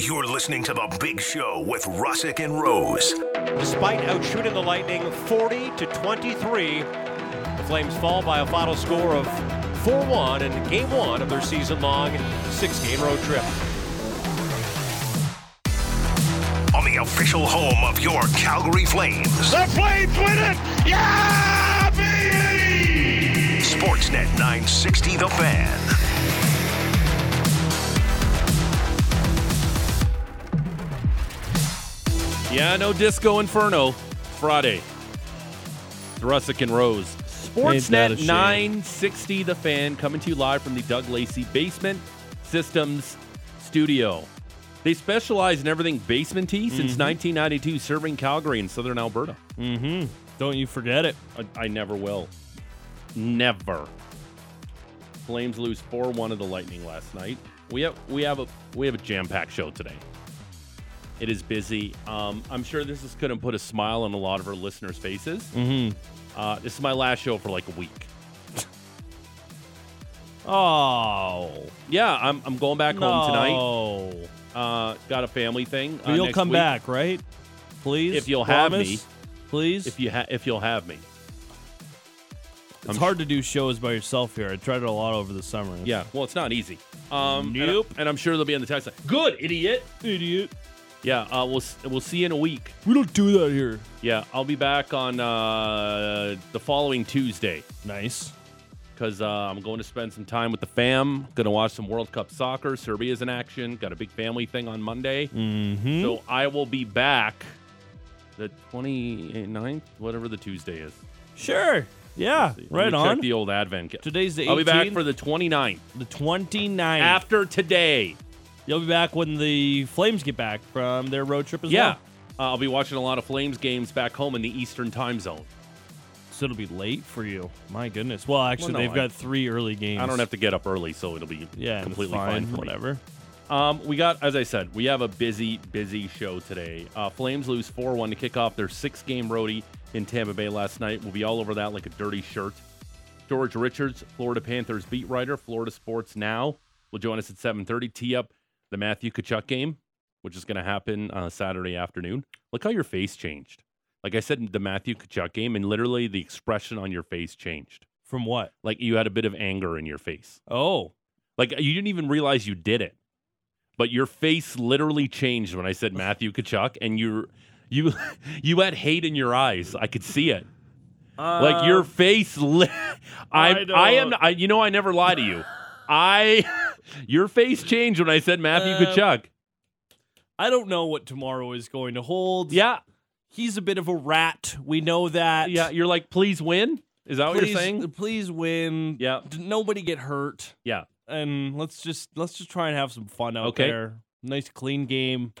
You're listening to The Big Show with Russick and Rose. Despite outshooting the Lightning 40 to 23, the Flames fall by a final score of 4-1 in game one of their season-long six-game road trip. On the official home of your Calgary Flames. The Flames win it! Yeah, baby! Sportsnet 960 The Fan. Yeah, no Disco Inferno. Friday. Russick and Rose. Ain't that a Sportsnet 960 The Fan coming to you live from the Doug Lacey Basement Systems Studio. They specialize in everything basement tea since Mm-hmm. 1992, serving Calgary and southern Alberta. Mm-hmm. Don't you forget it. I, I never will. Never. Flames lose 4-1 to the Lightning last night. We have we have a we have a jam-packed show today. It is busy. Um, I'm sure this is going to put a smile on a lot of our listeners' faces. Mm-hmm. Uh, this is my last show for like a week. Oh. Yeah, I'm, I'm going back home tonight. No. Uh, got a family thing. Uh, you'll come week. back, right? Please. If you'll have me. Please. if you ha- if you'll have me. it's hard to do shows by yourself here. I tried it a lot over the summer. Yeah, well, it's not easy. Um, and I- Nope. And, I'm sure they'll be on the text line. Good, idiot. Idiot. Yeah, uh, we'll we'll see you in a week. We don't do that here. Yeah, I'll be back on uh, the following Tuesday Nice. because uh, I'm going to spend some time with the fam. Going to watch some World Cup soccer. Serbia's in action. Got a big family thing on Monday. Mm-hmm. So I will be back the 29th, whatever the Tuesday is. sure. Yeah. Let me Right check on. the old advent. ca- Today's the 18th. I'll be back for the 29th. the 29th. After today. You'll be back when the Flames get back from their road trip as Yeah. well. Uh, I'll be watching a lot of Flames games back home in the Eastern time zone. So it'll be late for you. My goodness. Well, actually, no, they've I- got three early games. I don't have to get up early, so it'll be Yeah, completely fine. fine, for me. Whatever. Um, we got, as I said, we have a busy, busy show today. Uh, Flames lose 4 1 to kick off their six game roadie in Tampa Bay last night. We'll be all over that like a dirty shirt. George Richards, Florida Panthers beat writer, Florida Sports Now, will join us at 7.30. Tee up the Matthew Tkachuk game, which is going to happen uh, Saturday afternoon. Look how your face changed. Like I said, the Matthew Tkachuk game, and literally the expression on your face changed. From what? Like you had a bit of anger in your face. Oh. Like you didn't even realize you did it, but your face literally changed when I said Matthew Tkachuk, and you you you had hate in your eyes. I could see it. Like your Um, face. Li- I I I am. I, you know I never lie to you. I your face changed when I said Matthew Um, Tkachuk. I don't know what tomorrow is going to hold. Yeah, He's a bit of a rat. We know that. yeah. You're like, please win. Is that what you're saying? Please win. Yeah. D- Nobody get hurt. Yeah. And let's just let's just try and have some fun out Okay. there. Nice clean game.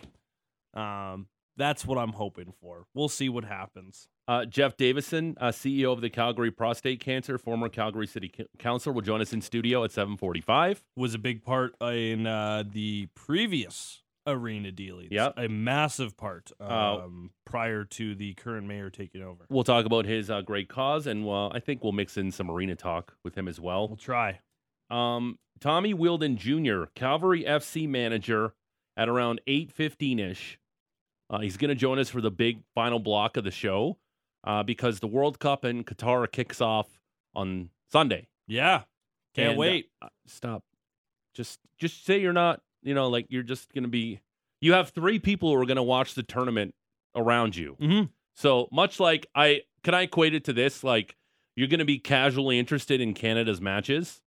Um, that's what I'm hoping for. We'll see what happens. Uh, Jeff Davison, uh, CEO of the Calgary Prostate Cancer, former Calgary City C- Councilor, will join us in studio at 7:45. Was a big part in uh, the previous arena dealings. Yep. A massive part um, Uh, prior to the current mayor taking over. We'll talk about his uh, great cause, and well, I think we'll mix in some arena talk with him as well. We'll try. Um, Tommy Wheeldon Jr., Cavalry FC manager, at around eight fifteen ish. Uh, he's going to join us for the big final block of the show uh, because the World Cup in Qatar kicks off on Sunday. Yeah. Can't And, uh, wait. uh, stop. Just just say you're not. You know, like you're just going to be. You have three people who are going to watch the tournament around you. Mm-hmm. So much like I can I equate it to this like you're going to be casually interested in Canada's matches.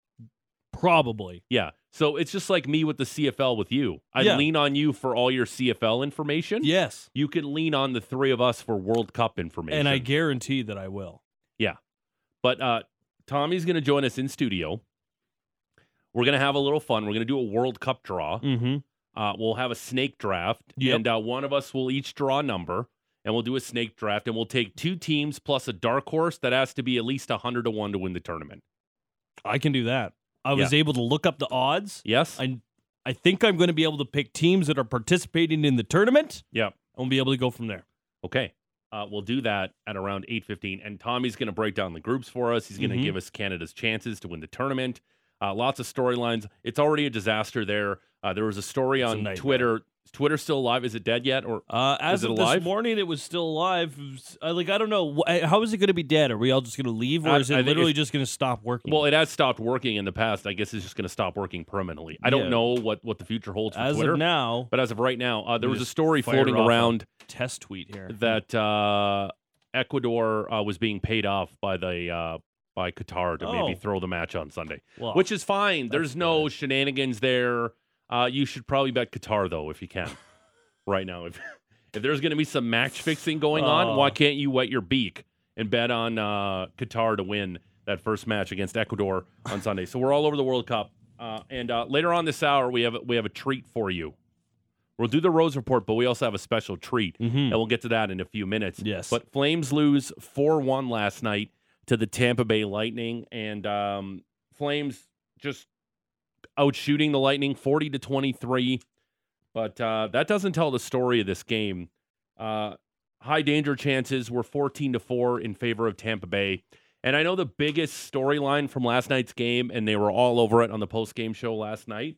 Probably. Yeah. So it's just like me with the CFL with you. I Yeah. lean on you for all your CFL information. Yes. You can lean on the three of us for World Cup information. And I guarantee that I will. Yeah. But uh Tommy's going to join us in studio. We're going to have a little fun. We're going to do a World Cup draw. Mm-hmm. Uh, we'll have a snake draft, Yep. and uh, one of us will each draw a number, and we'll do a snake draft, and we'll take two teams plus a dark horse that has to be at least hundred to one to win the tournament. I can do that. I was able to look up the odds. Yes. I I think I'm going to be able to pick teams that are participating in the tournament. Yeah. and we'll be able to go from there. Okay. Uh, we'll do that at around 8.15. And Tommy's going to break down the groups for us. He's going to Mhm. give us Canada's chances to win the tournament. Uh, lots of storylines. It's already a disaster there. Uh, there was a story It's on nightmare. Twitter Is Twitter still alive? Is it dead yet? Or Uh, as Is it of alive? this morning, it was still alive. Like I don't know. Wh- How is it going to be dead? Are we all just going to leave, or I- is I it think literally it's- just going to stop working? well, it has stopped working in the past. I guess it's just going to stop working permanently. I don't know what what the future holds for as Twitter. of now, but as of right now, uh, there was a just story fire floating off a around test tweet here. that uh, Ecuador uh, was being paid off by the uh, by Qatar to maybe Oh. throw the match on Sunday, Well, which is fine. There's no shenanigans there. Uh, you should probably bet Qatar though if you can. right now, if if there's going to be some match fixing going on, why Oh. can't you wet your beak and bet on uh, Qatar to win that first match against Ecuador on Sunday? So we're all over the World Cup, uh, and uh, later on this hour we have we have a treat for you. We'll do the Rose Report, but we also have a special treat, Mhm. and we'll get to that in a few minutes. Yes. But Flames lose 4 1 last night to the Tampa Bay Lightning, and um, Flames just out shooting the Lightning 40 to 23. But uh, that doesn't tell the story of this game. Uh, high danger chances were 14 to 4 in favor of Tampa Bay. And I know the biggest storyline from last night's game, and they were all over it on the post game show last night,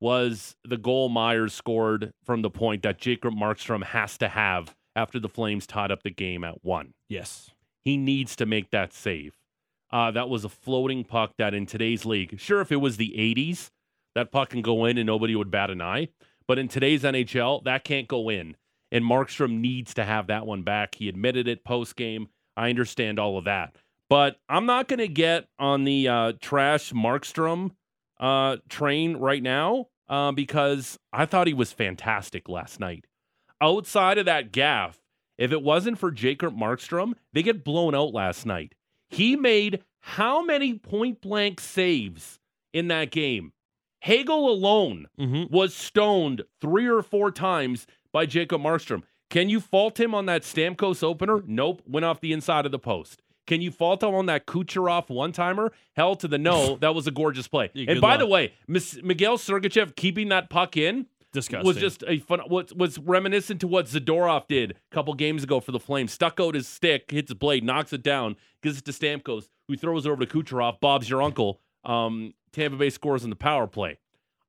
was the goal Myers scored from the point that Jacob Markstrom has to have after the Flames tied up the game at one. yes, He needs to make that save. Uh, that was a floating puck that in today's league, sure, if it was the 80s, that puck can go in and nobody would bat an eye. But in today's NHL, that can't go in. And Markstrom needs to have that one back. He admitted it post game. I understand all of that. But I'm not going to get on the uh, trash Markstrom uh, train right now uh, because I thought he was fantastic last night. Outside of that gaff, if it wasn't for Jacob Markstrom, they get blown out last night. He made how many point blank saves in that game? Hagel alone Mhm. was stoned three or four times by Jacob Markstrom. Can you fault him on that Stamkos opener? Nope, went off the inside of the post. Can you fault him on that Kucherov one timer? Hell to the no. that was a gorgeous play. Yeah, and by luck. the way, Mikhail Sergachev keeping that puck in disgusting. was just a fun. What was reminiscent to what Zadorov did a couple games ago for the Flames. Stuck out his stick, hits his blade, knocks it down, gives it to Stamkos, who throws it over to Kucherov. Bob's your uncle. Um, Tampa Bay scores in the power play.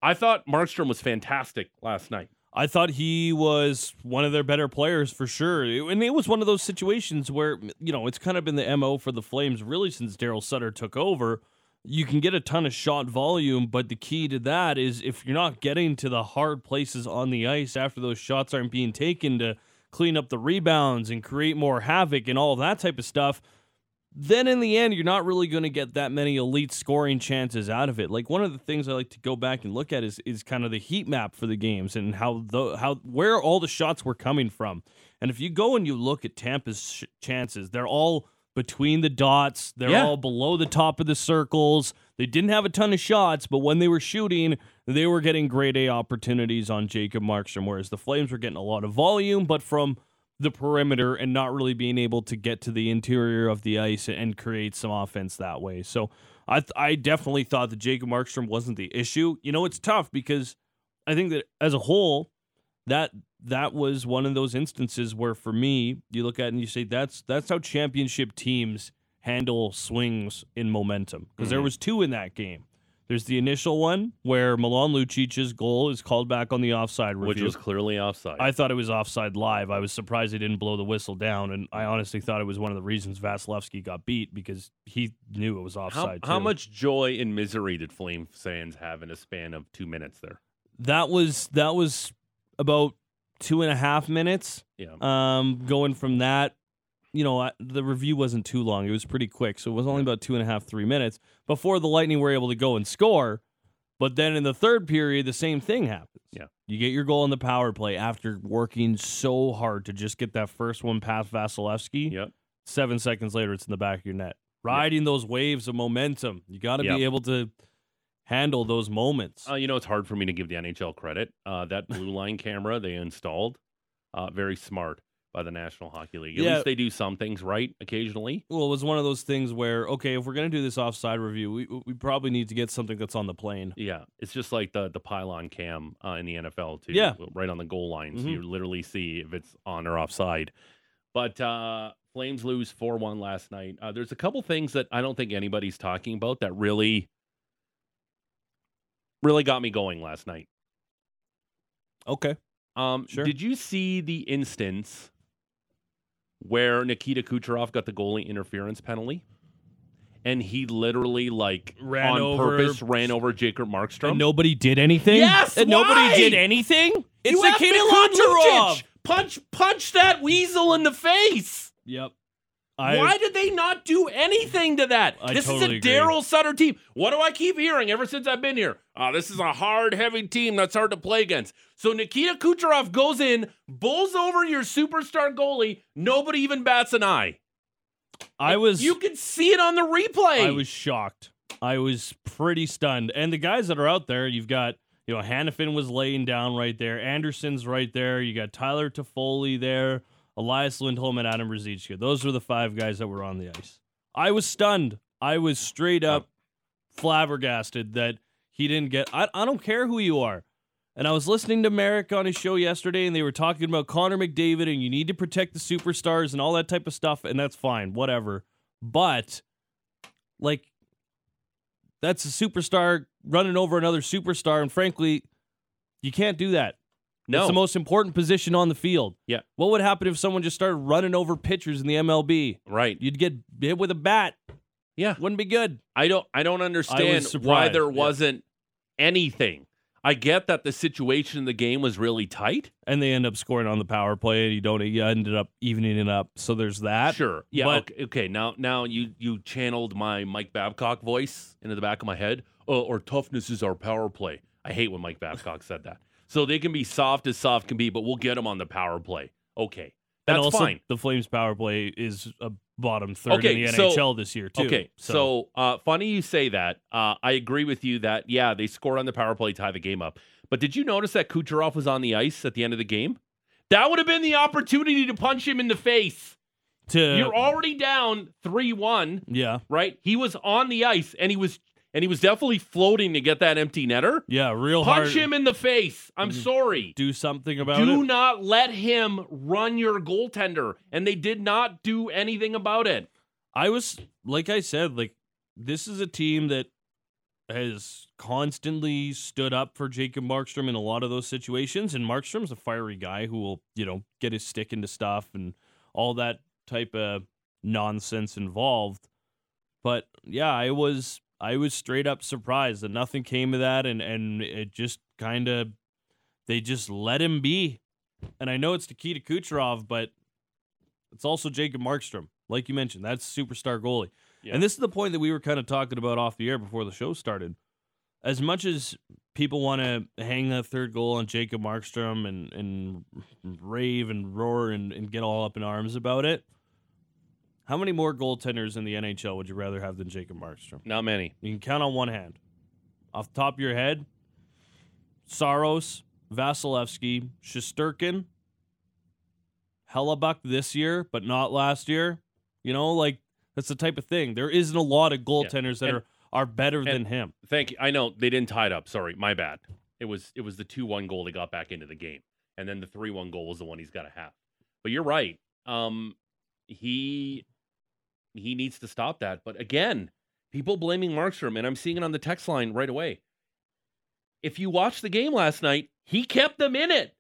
I thought Markstrom was fantastic last night. I thought he was one of their better players for sure. And it was one of those situations where, you know, it's kind of been the MO for the Flames really since Daryl Sutter took over. You can get a ton of shot volume, but the key to that is if you're not getting to the hard places on the ice after those shots aren't being taken to clean up the rebounds and create more havoc and all that type of stuff, then in the end, you're not really going to get that many elite scoring chances out of it. Like one of the things I like to go back and look at is is kind of the heat map for the games and how the how where all the shots were coming from. And if you go and you look at Tampa's sh- chances, they're all between the dots. They're Yeah. all below the top of the circles. They didn't have a ton of shots, but when they were shooting, they were getting grade A opportunities on Jacob Markstrom, whereas the Flames were getting a lot of volume, but from the perimeter and not really being able to get to the interior of the ice and create some offense that way. So I th- I definitely thought that Jacob Markstrom wasn't the issue. You know, it's tough because I think that as a whole, that that was one of those instances where for me, you look at it and you say that's that's how championship teams handle swings in momentum. Because there Mhm. was two in that game. There's the initial one where Milan Lucic's goal is called back on the offside review. which was clearly offside. I thought it was offside live. I was surprised they didn't blow the whistle down, and I honestly thought it was one of the reasons Vasilevsky got beat because he knew it was offside. how too. much joy and misery did Flame fans have in a span of two minutes there? That was that was about two and a half minutes. Yeah. Um, going from that, you know, I- the review wasn't too long. It was pretty quick, so it was only about two and a half, three minutes before the Lightning were able to go and score. But then in the third period, the same thing happens. Yeah. You get your goal in the power play after working so hard to just get that first one past Vasilevsky. Yep. Seven seconds later, it's in the back of your net. Riding those waves of momentum. You got to Yep. be able to handle those moments. Uh, you know, it's hard for me to give the NHL credit. Uh, that blue line camera they installed, uh, very smart by the National Hockey League. At Yeah. least they do some things right occasionally. Well, it was one of those things where, okay, if we're gonna do this offside review, we we probably need to get something that's on the plane. Yeah, it's just like the the pylon cam uh, in the NFL too. Yeah. right on the goal line, so Mhm. you literally see if it's on or offside. But uh, Flames lose four one last night. Uh, there's a couple things that I don't think anybody's talking about that really, really got me going last night. Okay. Um, Sure. Did you see the instance where Nikita Kucherov got the goalie interference penalty? And he literally, like, Ran on over- purpose, ran over Jacob Markstrom. And nobody did anything. Yes, and nobody did anything. It's you Nikita Kucherov. Punch, punch that weasel in the face. Yep. I, Why did they not do anything to that? I this totally is a Daryl Sutter team. What do I keep hearing ever since I've been here? Oh, this is a hard, heavy team that's hard to play against. So Nikita Kucherov goes in, bulls over your superstar goalie. Nobody even bats an eye. I was You can see it on the replay. I was shocked. I was pretty stunned. And the guys that are out there, you've got, you know, Hanifin was laying down right there. Anderson's right there. You got Tyler Toffoli there, Elias Lindholm, and Adam Ruzicka. Those were the five guys that were on the ice. I was stunned. I was straight up flabbergasted that he didn't get. I, I don't care who you are. And I was listening to Marek on his show yesterday, and they were talking about Connor McDavid, and you need to protect the superstars and all that type of stuff, and that's fine, whatever. But, like, that's a superstar running over another superstar, and frankly, you can't do that. No. It's the most important position on the field. Yeah. What would happen if someone just started running over pitchers in the MLB? right. You'd get hit with a bat. Yeah. Wouldn't be good. I don't I don't understand why there yeah. wasn't anything. I get that the situation in the game was really tight. And they end up scoring on the power play, and you don't. You ended up evening it up. So there's that. Sure. Yeah. But- okay, okay. Now, now you you channeled my Mike Babcock voice into the back of my head. Oh, or toughness is our power play. I hate when Mike Babcock said that. So they can be soft as soft can be, but we'll get them on the power play. Okay, that's and also, fine. the Flames power play is a bottom third Okay, in the so- NHL this year too. Okay, so, uh, funny you say that. Uh, I agree with you that yeah, they scored on the power play, tie the game up. But did you notice that Kucherov was on the ice at the end of the game? That would have been the opportunity to punch him in the face. to You're already down three one. yeah, right? He was on the ice and he was and he was definitely floating to get that empty netter. yeah, real Punch hard. Punch him in the face. I'm mm-hmm. sorry. do something about Do it. Do not let him run your goaltender. And they did not do anything about it. I was like I said, like this is a team that has constantly stood up for Jacob Markstrom in a lot of those situations, and Markstrom's a fiery guy who will, you know, get his stick into stuff and all that type of nonsense involved. But yeah, I was I was straight up surprised that nothing came of that, and and it just kind of they just let him be. And I know it's Nikita Kucherov, but it's also Jacob Markstrom. Like you mentioned, that's superstar goalie. Yeah. And this is the point that we were kind of talking about off the air before the show started. As much as people want to hang a third goal on Jacob Markstrom and, and rave and roar and, and get all up in arms about it, how many more goaltenders in the NHL would you rather have than Jacob Markstrom? Not many. You can count on one hand. Off the top of your head, Saros, Vasilevsky, Shesterkin, Hellebuyck this year, but not last year. You know, like that's the type of thing. There isn't a lot of goaltenders that And- are, are better than him. Thank you. I know they didn't tie it up. Sorry, my bad. It was it was the two one goal they got back into the game, and then the three one goal was the one he's got to have. But you're right. Um, he he needs to stop that. But again, people blaming Markstrom, and I'm seeing it on the text line right away. If you watched the game last night, he kept them in it.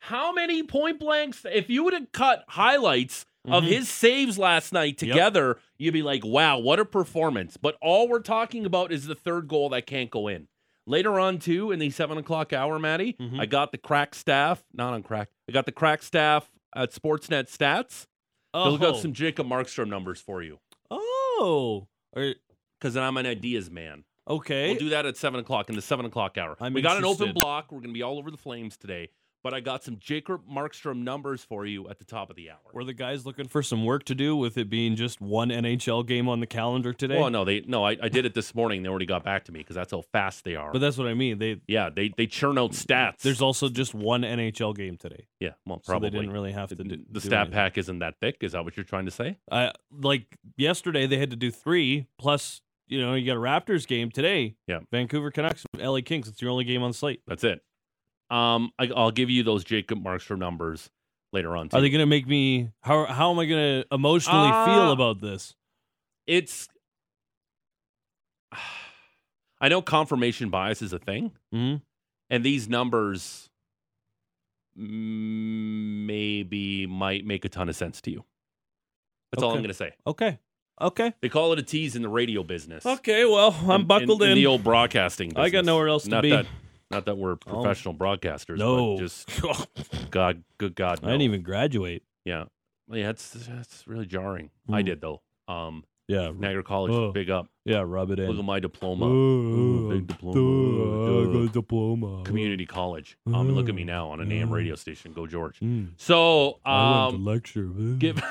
How many point blanks? If you would have cut highlights of Mhm. his saves last night Yep. together, you'd be like, wow, what a performance. But all we're talking about is the third goal that can't go in. Later on, too, in the seven o'clock hour, Maddie, Mhm. I got the crack staff, not on crack, I got the crack staff at Sportsnet Stats. They'll got Oh. some Jacob Markstrom numbers for you Oh. Because I'm an ideas man. okay. We'll do that at seven o'clock in the seven o'clock hour. I'm we got an open block. We're going to be all over the flames today. But I got some Jacob Markstrom numbers for you at the top of the hour. Were the guys looking for some work to do with it being just one NHL game on the calendar today? Well, no, they no. I, I did it this morning. They already got back to me because that's how fast they are. But that's what I mean. They yeah, they they churn out stats. there's also just one NHL game today, yeah, well, so probably they didn't really have to the, do the stat anything. pack isn't that thick. Is that what you're trying to say? Uh, like yesterday, they had to do three plus. You know, you got a Raptors game today. Yeah. Vancouver Canucks, LA Kings. It's your only game on the slate. That's it. Um, I, I'll give you those Jacob Markstrom numbers later on. Too. Are they going to make me? How how am I going to emotionally feel Uh, about this? it's I know confirmation bias is a thing, hmm and these numbers maybe might make a ton of sense to you. That's all I'm going to say. Okay. Okay. They call it a tease in the radio business. Okay. Well, I'm In- buckled in, in. the old broadcasting. I got nowhere else to not be. That, not that we're professional broadcasters. no. but just God, good God, no. I didn't even graduate. Yeah, yeah, that's that's really jarring. I Mm. did though. Um, Yeah. Niagara College, Oh. big up. Yeah. Rub it in. Look at my diploma. Oh, big diploma. I Duh. got diploma. Community college. Um, and look at me Oh. now on an AM Oh. radio station. Go George. Mm, So I went um, to lecture. give.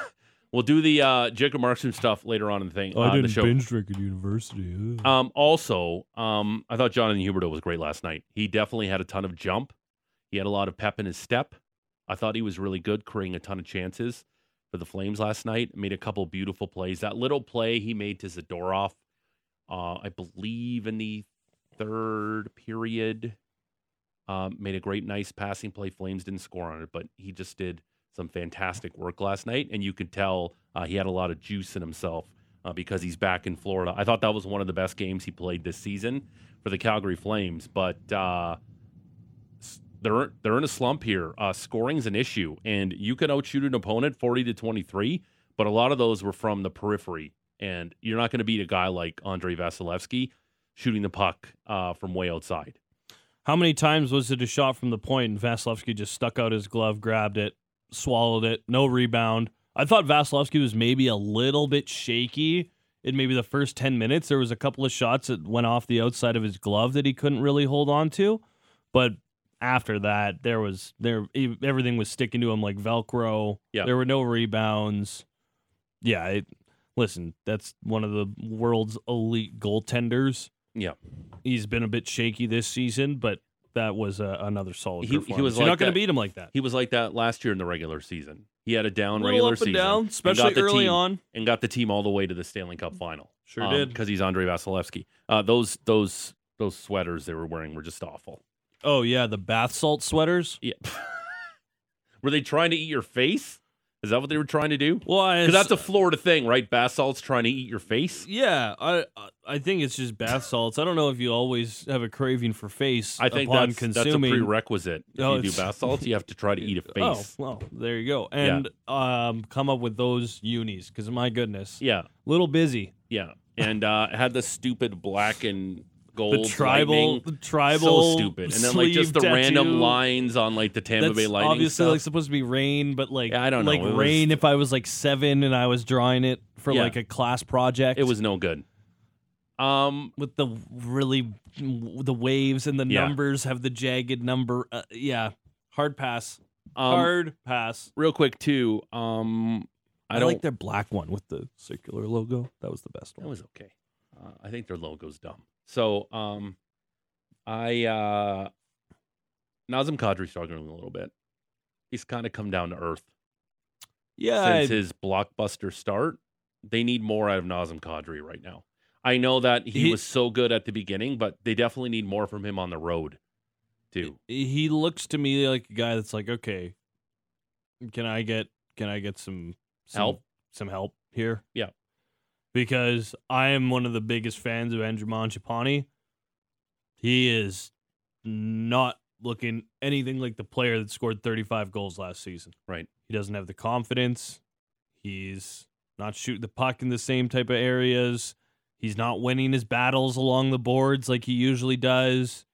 We'll do the uh, Jacob Markstrom stuff later on in the thing. I uh, the didn't show. binge drink at university. Ugh. Um, also, um, I thought Jonathan Huberdeau was great last night. He definitely had a ton of jump. He had a lot of pep in his step. I thought he was really good, creating a ton of chances for the Flames last night. Made a couple beautiful plays. That little play he made to Zadorov, uh, I believe in the third period, um, made a great, nice passing play. Flames didn't score on it, but he just did some fantastic work last night, and you could tell uh, he had a lot of juice in himself uh, because he's back in Florida. I thought that was one of the best games he played this season for the Calgary Flames, but uh, they're they're in a slump here. Uh, scoring's an issue, and you can outshoot an opponent forty to twenty three, but a lot of those were from the periphery, and you're not going to beat a guy like Andrei Vasilevsky shooting the puck uh, from way outside. How many times was it a shot from the point and Vasilevsky just stuck out his glove, grabbed it, swallowed it, no rebound? I thought Vasilevsky was maybe a little bit shaky in maybe the first 10 minutes. There was a couple of shots that went off the outside of his glove that he couldn't really hold on to. But after that, there was there everything was sticking to him like Velcro. Yeah. There were no rebounds. Yeah, it, listen, that's one of the world's elite goaltenders. Yeah. He's been a bit shaky this season, but that was uh, another solid He- he was You're like not going to beat him like that. He was like that last year in the regular season. He had a down A regular up and season, down, got especially the early team- on. and got the team all the way to the Stanley Cup final. Sure did. because he's Andrei Vasilevsky. Uh, those those those sweaters they were wearing were just awful. Oh yeah, the bath salt sweaters. Yeah. were they trying to eat your face? Is that what they were trying to do? Well, Because that's a Florida thing, right? Bath salts trying to eat your face. yeah. I I think it's just bath salts. I don't know if you always have a craving for face. I think upon that's that's a prerequisite. If Oh, you do bath salts, you have to try to eat a Oh face. well, there you go. And um, come up with those unis because my goodness, Yeah, little busy. yeah, and uh, had the stupid black and gold The tribal, lightning. the tribal, so stupid, and then like just the sleeve random lines on like the Tampa That's Bay Lightning obviously stuff. like supposed to be rain, but like Yeah, I don't know. like It was- rain. If I was like seven and I was drawing it for Yeah. like a class project, it was no good. Um, with the really the waves and the Yeah. numbers have the jagged number. Uh, yeah, hard pass, um hard pass. real quick too. Um, I, I, don't. like their black one with the circular logo. That was the best one. That was okay. Uh, I think their logo's dumb. So, um, I uh, Nazem Kadri struggling a little bit. He's kind of come down to earth yeah, I- since his blockbuster start. They need more out of Nazem Kadri right now. I know that he, He- was so good at the beginning, but they definitely need more from him on the road, too. he looks to me like a guy that's like, okay, can I get can I get some, some Help? some help here? Yeah. Because I am one of the biggest fans of Andrew Mangiapane. He is not looking anything like the player that scored 35 goals last season. Right. He doesn't have the confidence. He's not shooting the puck in the same type of areas. He's not winning his battles along the boards like he usually does.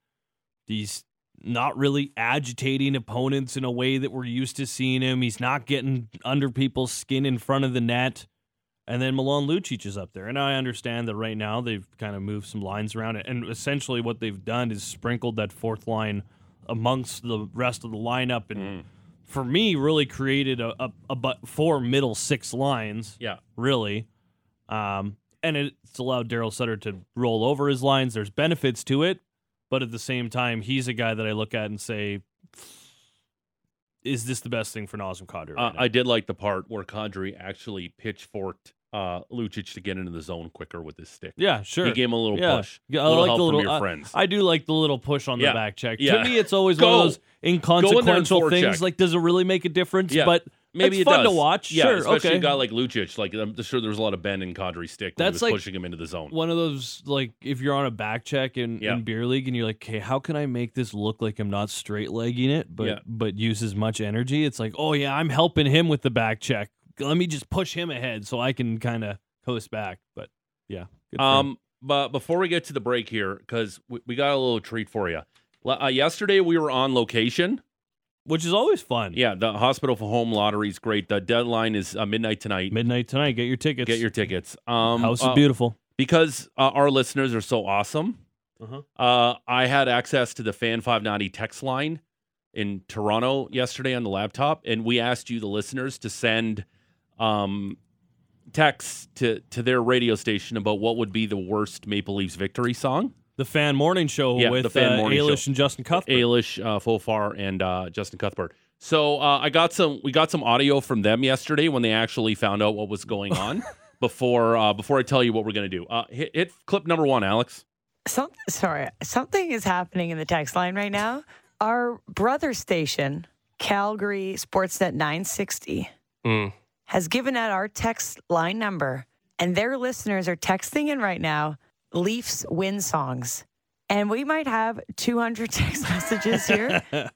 He's not really agitating opponents in a way that we're used to seeing him. He's not getting under people's skin in front of the net. And then Milan Lucic is up there. And I understand that right now they've kind of moved some lines around it. And essentially what they've done is sprinkled that fourth line amongst the rest of the lineup. And Mm. for me, really created a, a, a but four middle six lines Yeah. really. Um, and it's allowed Daryl Sutter to roll over his lines. There's benefits to it, but at the same time, he's a guy that I look at and say, "Is this the best thing for Nazem Kadri?" Right Uh. I did like the part where Kadri actually pitchforked uh, Lucic to get into the zone quicker with his stick. yeah, sure. He gave him a little yeah. push. Yeah, I little like the little. your I- friends. I do like the little push on Yeah. the back check. Yeah. To me, it's always one of those inconsequential things. Like, does it really make a difference? Yeah. But maybe It's it fun to watch. Yeah, Sure, especially okay. a guy like Lucic. Like I'm sure there was a lot of bend in Kadri's stick. That's was like pushing him into the zone. one of those like if you're on a back check in, Yeah. in beer league and you're like, okay, how can I make this look like I'm not straight legging it, but Yeah. but use as much energy? It's like, oh yeah, I'm helping him with the back check. Let me just push him ahead so I can kind of coast back. But yeah, good for him. Um, but before we get to the break here, because we, we got a little treat for you. Uh, yesterday we were on location. which is always fun. Yeah, the Hospital for Home lottery is great. The deadline is uh, midnight tonight. midnight tonight. Get your tickets. Get your tickets. Um, house is uh, beautiful. because uh, our listeners are so awesome. Uh-huh. Uh, I had access to the Fan 590 text line in Toronto yesterday on the laptop, and we asked you, the listeners, to send um, texts to to their radio station about what would be the worst Maple Leafs victory song. The fan morning show Yeah, with the fan uh, morning Ailish show. and Justin Cuthbert. Ailish, uh, Forfar, and uh, Justin Cuthbert. So uh, I got some. We got some audio from them yesterday when they actually found out what was going on. before uh, before I tell you what we're gonna do, uh, hit, hit clip number one, Alex. Some, sorry, something is happening in the text line right now. Our brother station, Calgary Sportsnet 960, Mm. Has given out our text line number, and their listeners are texting in right now Leafs win songs. And we might have 200 text messages here.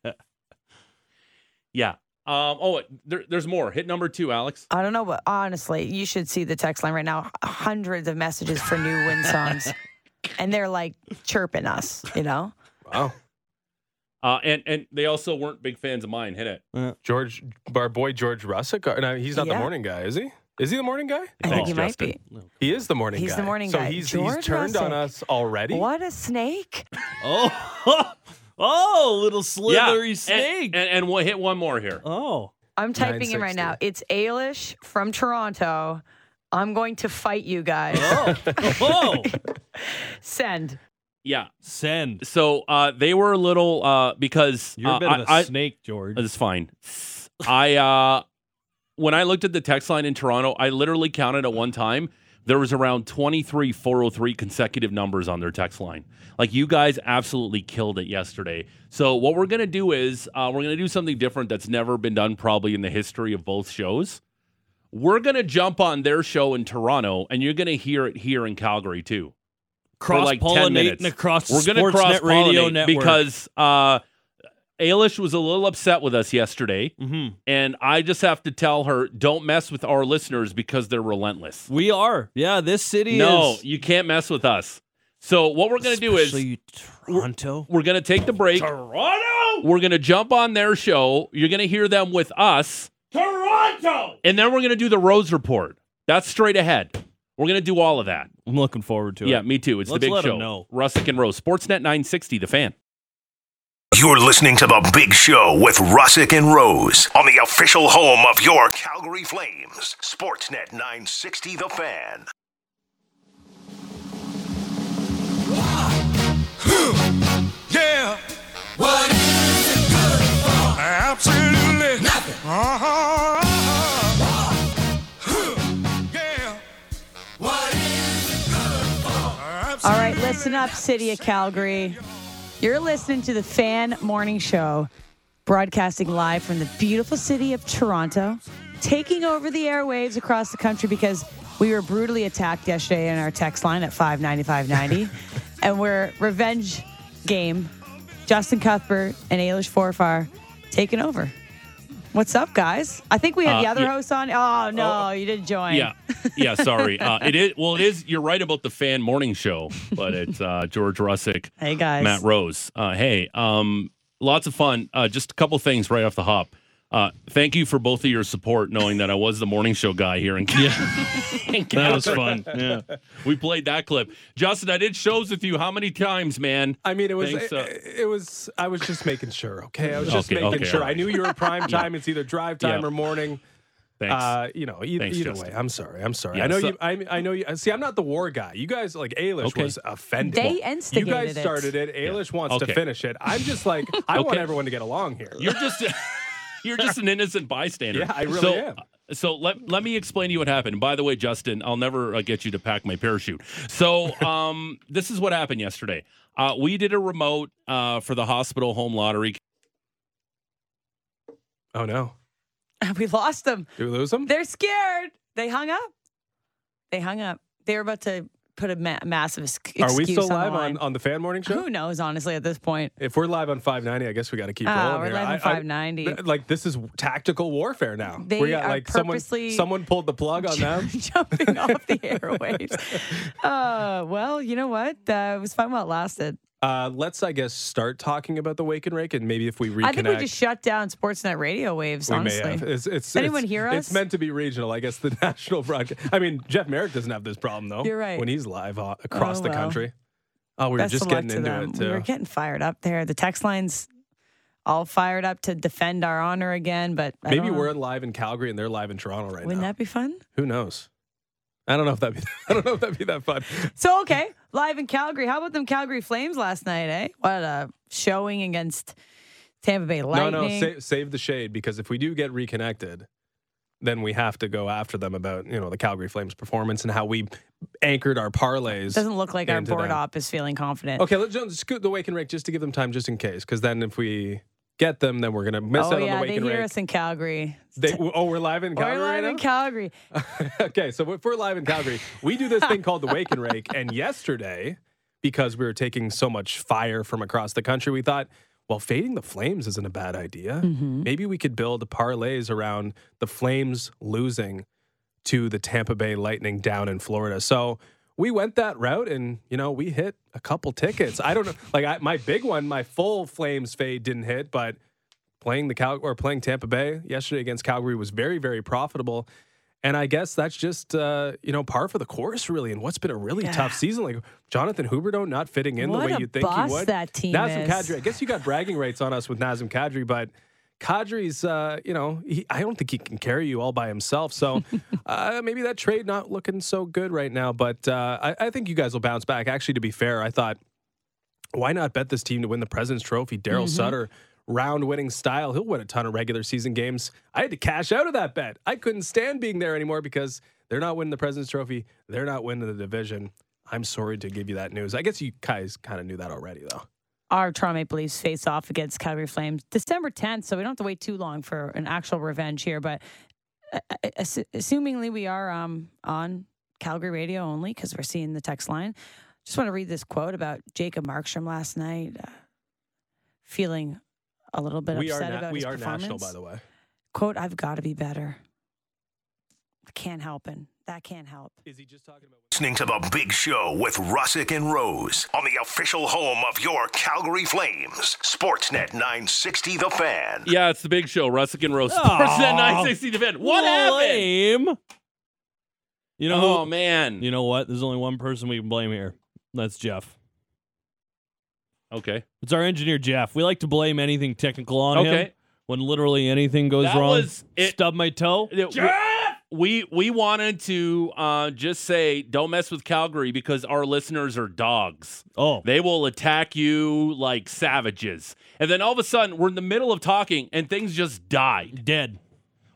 Yeah. Um. Oh, there, there's more. Hit number two, Alex. I don't know, but honestly, you should see the text line right now. Hundreds of messages for new win songs. And they're like chirping us, you know? Wow. Uh, and and they also weren't big fans of mine. Hit it. George, our boy George Russick. uh, No, he's not the morning guy, is he? Is he the morning guy? I think Thanks, he might Justin. be. He is the morning He's guy. the morning guy. so he's George he's turned on us already. What a snake. oh, oh, little slithery and- snake. And, and, we'll hit one more here. oh, I'm typing in right now. It's Ailish from Toronto. I'm going to fight you guys. oh, oh. Send. Yeah. Send. So uh, they were a little uh, because You're uh, a bit of a I, I- snake, George. It's fine. I uh when I looked at the text line in Toronto, I literally counted at one time there was around 23 403 consecutive numbers on their text line. Like you guys absolutely killed it yesterday. So what we're going to do is uh, we're going to do something different that's never been done probably in the history of both shows. We're going to jump on their show in Toronto and you're going to hear it here in Calgary too. For Cross like 10 pollinating minutes. across We're gonna Sportsnet Radio cross-pollinate Network. because uh, Ailish was a little upset with us yesterday, Mhm. and I just have to tell her, don't mess with our listeners because they're relentless. we are. Yeah, this city No, is. you can't mess with us. So what we're gonna do is Especially Toronto. we're gonna take the break. Toronto. We're gonna jump on their show. You're gonna hear them with us, Toronto. and then we're gonna do the Rose Report. That's straight ahead. We're gonna do all of that. I'm looking forward to it. Yeah, me too. It's Let's the big let 'em show. know. Russick and Rose, Sportsnet 960, the fan. You're listening to The Big Show with Russick and Rose on the official home of your Calgary Flames. Sportsnet 960 The Fan. Yeah. What is it good for? Absolutely nothing. Uh-huh. Listen up, City of Calgary. You're listening to the Fan Morning Show, broadcasting live from the beautiful city of Toronto, taking over the airwaves across the country because we were brutally attacked yesterday in our text line at 59590. and we're revenge game. Justin Cuthbert and Ailish Forfar taking over. What's up, guys? I think we had Uh, the other yeah. host on. Oh, no, you didn't join. Yeah, yeah. Sorry. Uh, it is. Well, it is. You're right about the fan morning show, but it's uh, George Russick, Hey, guys. Matt Rose. Uh, hey, um, lots of fun. Uh, just a couple things right off the hop. Uh, thank you for both of your support, knowing that I was the morning show guy here in, in That was fun. Yeah. We played that clip. Justin, I did shows with you how many times, man? I mean, it was Thanks, it, uh, it was. I was just making sure. Okay, I was just Okay, making okay, sure. all I knew you were prime time. It's either drive time Yeah. or morning. Thanks. Uh, you know, either, Thanks, either Justin. way. I'm sorry. I'm sorry. Yeah, I know so- you. I, I know you. See, I'm not the war guy. You guys like Ailish Okay. was offended. They you instigated guys it. started it. Ailish wants Okay. to finish it. I'm just like I want Okay. everyone to get along here. You're just you're just an innocent bystander. Yeah, I really so, am. So let let me explain to you what happened. By the way, Justin, I'll never uh, get you to pack my parachute. So um, this is what happened yesterday. Uh, we did a remote uh, for the hospital home lottery. oh no. We lost them. Did we lose them? They're scared. They hung up. They hung up. They were about to put a ma- massive excuse Are we still live on, on the fan morning show? Who knows, honestly, at this point. If we're live on 590, I guess we got to keep Ah, rolling we're here. live on I- I- 590. th- like this is tactical warfare now. They we got are like purposely- someone someone pulled the plug on them. Jumping off the airwaves. Uh, well, you know what? Uh, it was fun while it lasted. Uh, let's I guess start talking about the wake and rake and maybe if we reconnect. I think we just shut down Sportsnet radio waves, we honestly. may have. It's, it's, Anyone it's- hear It's meant to be regional. I guess the national broadcast. I mean, Jeff Marek doesn't have this problem though. You're right. When he's live uh, across Oh, the well. country. Oh, we were Best just getting into them. it too. We were getting fired up there. The text lines all fired up to defend our honor again, but I Maybe we're live in Calgary and they're live in Toronto right now. Wouldn't that be fun? Who knows? I don't know if that be. I don't know if that'd be that fun. So okay, live in Calgary. How about them Calgary Flames last night? Eh, what a showing against Tampa Bay No, Lightning. no, save, save the shade because if we do get reconnected, then we have to go after them about you know the Calgary Flames performance and how we anchored our parlays. Doesn't look like our board them. op is feeling confident. Okay, let's just scoot the wake and rake just to give them time, just in case, because then if we get them, then we're gonna miss oh out on yeah, the wake they and hear rake. us in Calgary. They, oh, we're live in Calgary We're live right in now? Calgary. okay, so if we're live in Calgary, we do this thing called the Wake and Rake. And yesterday, because we were taking so much fire from across the country, we thought, well, fading the Flames isn't a bad idea. Mm-hmm. Maybe we could build parlays around the Flames losing to the Tampa Bay Lightning down in Florida. So we went that route and, you know, we hit a couple tickets. I don't know. Like, I, my big one, my full Flames fade didn't hit, but playing the Cal or playing Tampa Bay yesterday against Calgary was very, very profitable. And I guess that's just uh, you know par for the course, really. And what's been a really tough season, like Jonathan Huberdeau not fitting in What the way you'd think he would. that team Nazem is. Kadri, I guess you got bragging rights on us with Nazem Kadri, but Kadri's, uh, you know, he, I don't think he can carry you all by himself. So uh, maybe that trade not looking so good right now. But uh, I, I think you guys will bounce back. Actually, to be fair, I thought why not bet this team to win the President's Trophy? Daryl Sutter, round winning style. He'll win a ton of regular season games. I had to cash out of that bet. I couldn't stand being there anymore because they're not winning the President's Trophy. They're not winning the division. I'm sorry to give you that news. I guess you guys kind of knew that already, though. Our Toronto Maple Leafs face off against Calgary Flames December 10th, so we don't have to wait too long for an actual revenge here. But uh, uh, assu- assumingly we are um, on Calgary radio only because we're seeing the text line. Just want to read this quote about Jacob Markstrom last night, uh, feeling a little bit we are upset na- about we his are performance. national, by the way. Quote: I've got to be better. I can't help it. That can't help. Is he just talking about? Listening to the Big Show with Russick and Rose on the official home of your Calgary Flames, Sportsnet 960 The Fan. Yeah, it's the big show. Russick and Rose. Sportsnet 960 defend. What happened? You know Oh who? man. You know what? There's only one person we can blame here. That's Jeff. Okay. It's our engineer Jeff. We like to blame anything technical on him Okay. when literally anything goes That wrong. was it- Stub my toe. We we wanted to uh, just say don't mess with Calgary because our listeners are dogs. Oh, They will attack you like savages. And then all of a sudden we're in the middle of talking and things just die dead.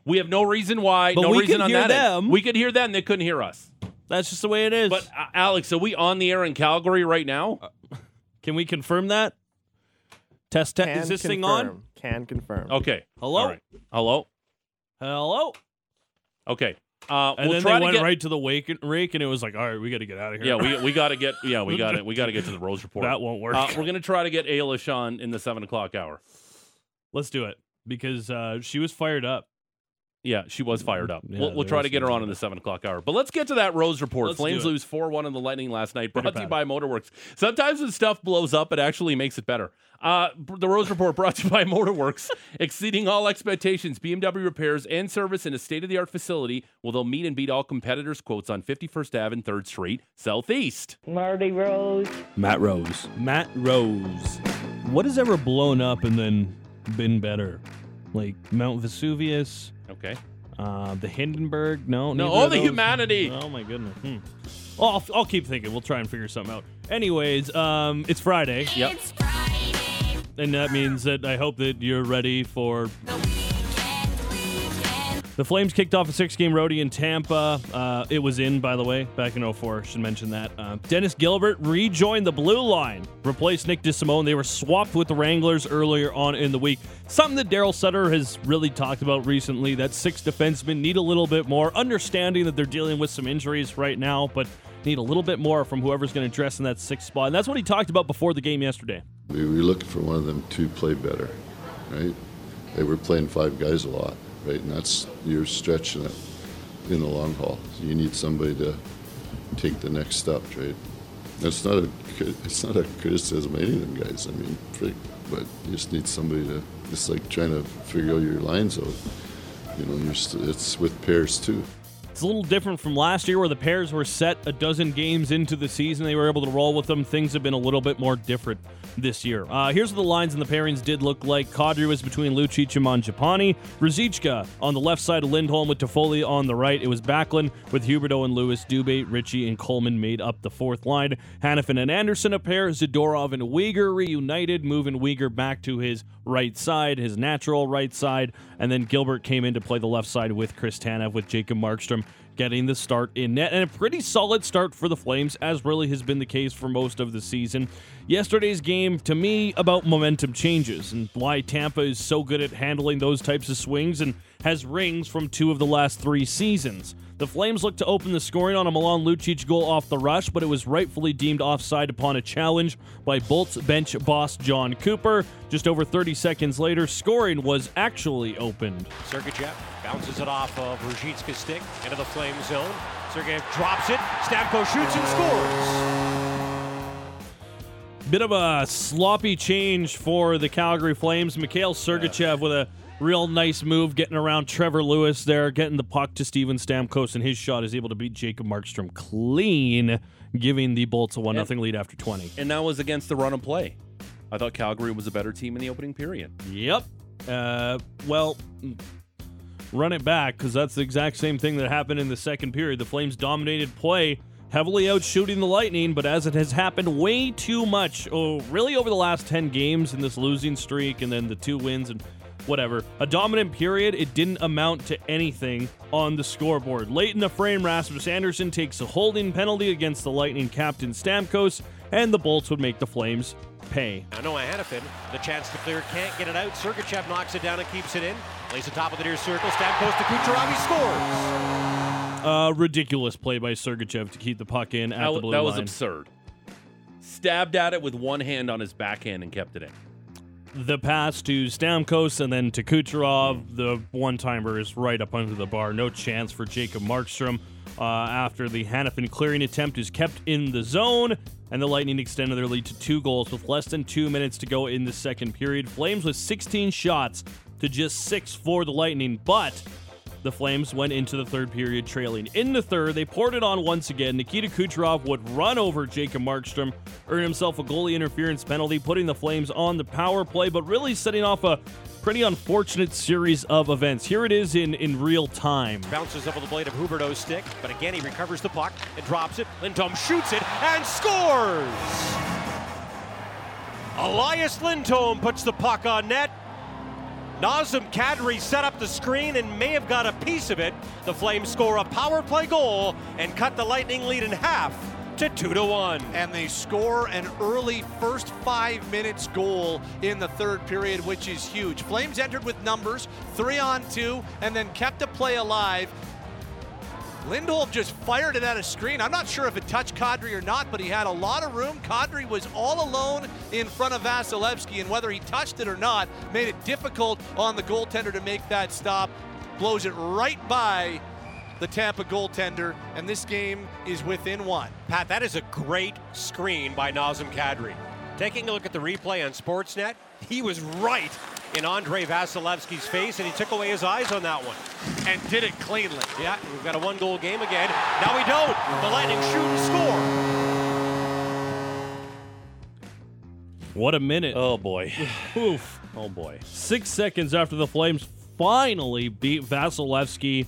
We have no reason why, But no we reason could on hear that. end. them. We could hear them, they couldn't hear us. That's just the way it is. But uh, Alex, are we on the air in Calgary right now? can we confirm that? Test test. Can Is this thing confirm. on? Can confirm. Okay. Hello? All right. Hello. Hello. Okay. Uh, And we'll then they to went get, right to the wake and rake, and it was like, all right, we got to get out of here. Yeah, we we got to get yeah we got to we got to get to the Rose report. that won't work. Uh, we're gonna try to get Ailish on in the seven o'clock hour. Let's do it because uh, she was fired up. Yeah, she was fired up. Yeah, we'll we'll try to get her on in the seven o'clock hour. But let's get to that Rose report. Let's Flames lose four one on the Lightning last night. Good or Brought to you by? Motorworks. Sometimes when stuff blows up, it actually makes it better. Uh, the Rose report brought to you by Motorworks, exceeding all expectations. BMW repairs and service in a state of the art facility. Well, they'll meet and beat all competitors' quotes on 51st Ave and Third Street Southeast. Marty Rose. Matt Rose. Matt Rose. What has ever blown up and then been better? Like Mount Vesuvius, Okay. uh, the Hindenburg? No, No, neither all the those? humanity. Oh my goodness. Hmm. Well, I'll, I'll keep thinking. We'll try and figure something out. Anyways, um, it's Friday. Yep. And that means that I hope that you're ready for The Flames kicked off a six-game roadie in Tampa. Uh, it was in, by the way, back in 04. Should mention that. Uh, Dennis Gilbert rejoined the blue line, replaced Nick DeSimone. They were swapped with the Wranglers earlier on in the week. Something that Daryl Sutter has really talked about recently. That six defensemen need a little bit more, understanding that they're dealing with some injuries right now, but need a little bit more from whoever's going to dress in that sixth spot. And that's what he talked about before the game yesterday. We were looking for one of them to play better, right? They were playing five guys a lot, right? And that's you're stretching it in the long haul. You need somebody to take the next step, right? That's not a it's not a criticism of any of them guys. I mean, but you just need somebody to. It's like trying to figure out your lines out. You know, st- it's with pairs too. It's a little different from last year where the pairs were set a dozen games into the season. They were able to roll with them. Things have been a little bit more different this year. Uh, here's what the lines and the pairings did look like. Kadri was between Lucic and Mangiapane. Ruzicka on the left side of Lindholm with Toffoli on the right. It was Backlund with Huberdeau and Lewis. Dubé, Ritchie, and Coleman made up the fourth line. Hanifin and Andersson a pair. Zadorov and Weegar reunited, moving Weegar back to his right side, his natural right side. And then Gilbert came in to play the left side with Chris Tanev with Jacob Markstrom getting the start in net and a pretty solid start for the Flames, as really has been the case for most of the season. Yesterday's game, to me, about momentum changes and why Tampa is so good at handling those types of swings and has rings from two of the last three seasons. The Flames looked to open the scoring on a Milan Lucic goal off the rush, but it was rightfully deemed offside upon a challenge by Bolts bench boss Jon Cooper. Just over 30 seconds later, scoring was actually opened. Sergachev bounces it off of Ruzicka's stick into the flame zone. Sergachev drops it. Stamkos shoots and scores. Bit of a sloppy change for the Calgary Flames. Mikhail Sergachev with a real nice move, getting around Trevor Lewis there, getting the puck to Steven Stamkos, and his shot is able to beat Jacob Markstrom clean, giving the Bolts a 1 0 lead after 20. And that was against the run and play. I thought Calgary was a better team in the opening period. Yep. Uh, well, run it back because that's the exact same thing that happened in the second period. The Flames dominated play, heavily out shooting the Lightning, but as it has happened way too much, oh, really over the last 10 games in this losing streak and then the two wins and whatever, a dominant period, it didn't amount to anything on the scoreboard. Late in the frame, Rasmus Andersson takes a holding penalty against the Lightning captain Stamkos, and the Bolts would make the Flames pay. Now Noah Hanifin, the chance to clear, can't get it out. Sergachev knocks it down and keeps it in. Lays the top of the near circle. Stamkos to Kucherov, he scores. Uh, ridiculous play by Sergachev to keep the puck in at That, the blue line that was absurd. Stabbed at it with one hand on his backhand and kept it in. The pass to Stamkos and then to Kucherov. The one timer is right up under the bar. No chance for Jacob Markstrom. Uh, after the Hanifin clearing attempt is kept in the zone, and the Lightning extended their lead to two goals with less than two minutes to go in the second period. Flames with 16 shots to just six for the Lightning, but the Flames went into the third period trailing. In the third, they poured it on once again. Nikita Kucherov would run over Jacob Markstrom, earn himself a goalie interference penalty, putting the Flames on the power play, but really setting off a pretty unfortunate series of events. Here it is in, in real time. Bounces over the blade of Huberdeau's stick, but again he recovers the puck and drops it. Lindholm shoots it and scores! Elias Lindholm puts the puck on net. Nazem Kadri set up the screen and may have got a piece of it. The Flames score a power play goal and cut the Lightning lead in half to 2 to 1. and they score an early first five minutes goal in the third period, which is huge. Flames entered with numbers, three on two, and then kept the play alive. Lindholm just fired it at a screen. I'm not sure if it touched Kadri or not, but he had a lot of room. Kadri was all alone in front of Vasilevskiy, and whether he touched it or not made it difficult on the goaltender to make that stop. Blows it right by the Tampa goaltender, and this game is within one. Pat, that is a great screen by Nazem Kadri. Taking a look at the replay on Sportsnet, he was right in Andre Vasilevskiy's face, and he took away his eyes on that one. And did it cleanly. Yeah, we've got a one goal game again. Now we don't. The Lightning shoot and score. What a minute. Oh boy. Oof. Oh boy. Six seconds after the Flames finally beat Vasilevsky.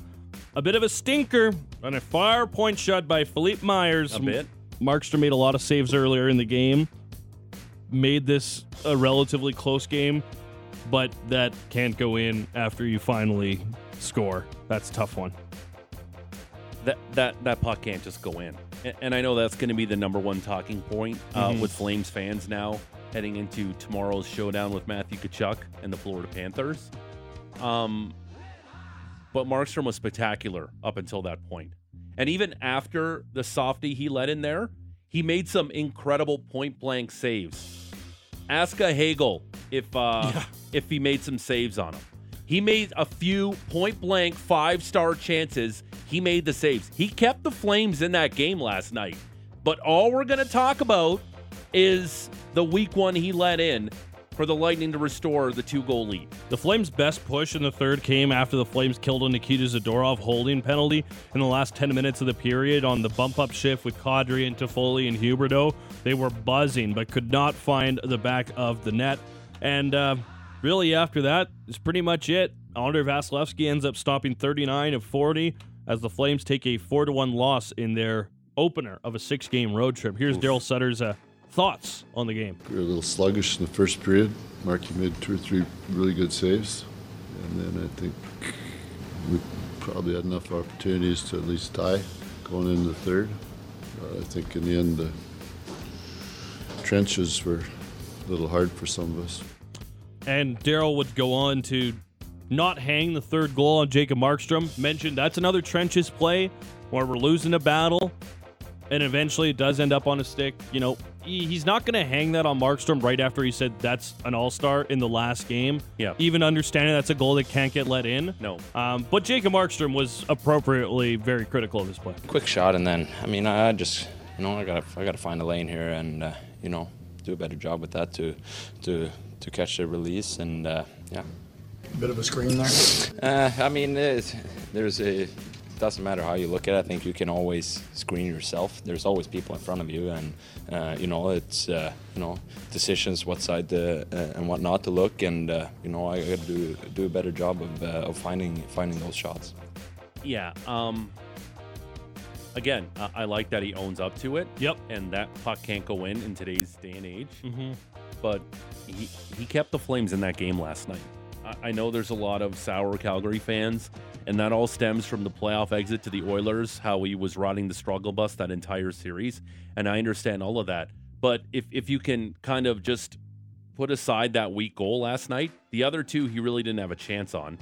A bit of a stinker on a far point shot by Philippe Myers. A bit. Markstrom made a lot of saves earlier in the game. Made this a relatively close game, but that can't go in after you finally score. That's a tough one. that that that puck can't just go in. And, and I know that's going to be the number one talking point uh, Mhm. with Flames fans now heading into tomorrow's showdown with Matthew Tkachuk and the Florida Panthers. Um, but Markstrom was spectacular up until that point, and even after the softy he let in there, he made some incredible point blank saves. Ask a Hagel if uh, if he made some saves on him. He made a few point blank five star chances. He made the saves. He kept the Flames in that game last night. But all we're going to talk about is the week one he let in for the Lightning to restore the two goal lead. The Flames' best push in the third came after the Flames killed a Nikita Zadorov holding penalty in the last 10 minutes of the period on the bump up shift with Kadri and Toffoli and Huberdeau. They were buzzing, but could not find the back of the net. And uh, really, after that, it's pretty much it. Andre Vasilevskiy ends up stopping 39 of 40 as the Flames take a 4 to 1 loss in their opener of a six game road trip. Here's Daryl Sutter's uh, thoughts on the game. We were a little sluggish in the first period. Marky made two or three really good saves. And then I think we probably had enough opportunities to at least tie going into the third. Uh, I think in the end, the trenches were a little hard for some of us. And Daryl would go on to not hang the third goal on Jacob Markstrom. Mentioned that's another trenches play where we're losing a battle, and eventually it does end up on a stick. You know, he- he's not going to hang that on Markstrom right after he said that's an all star in the last game. Yeah. Even understanding that's a goal that can't get let in. No. Um, but Jacob Markstrom was appropriately very critical of this play. quick shot and then I mean I just you know I gotta I gotta find a lane here and uh, you know do a better job with that to to to catch the release and uh, yeah. Bit of a screen there. Uh, I mean it's, there's a doesn't matter how you look at it. I think you can always screen yourself. There's always people in front of you, and uh, you know it's uh, you know decisions what side to, uh, and what not to look, and uh, you know I got to do do a better job of, uh, of finding finding those shots. Yeah. Um. Again, I, I like that he owns up to it. Yep. And that puck can't go in in today's day and age. Mm-hmm. But he he kept the Flames in that game last night. I, I know there's a lot of sour Calgary fans, and that all stems from the playoff exit to the Oilers, how he was riding the struggle bus that entire series, and I understand all of that. But if if you can kind of just put aside that weak goal last night, the other two he really didn't have a chance on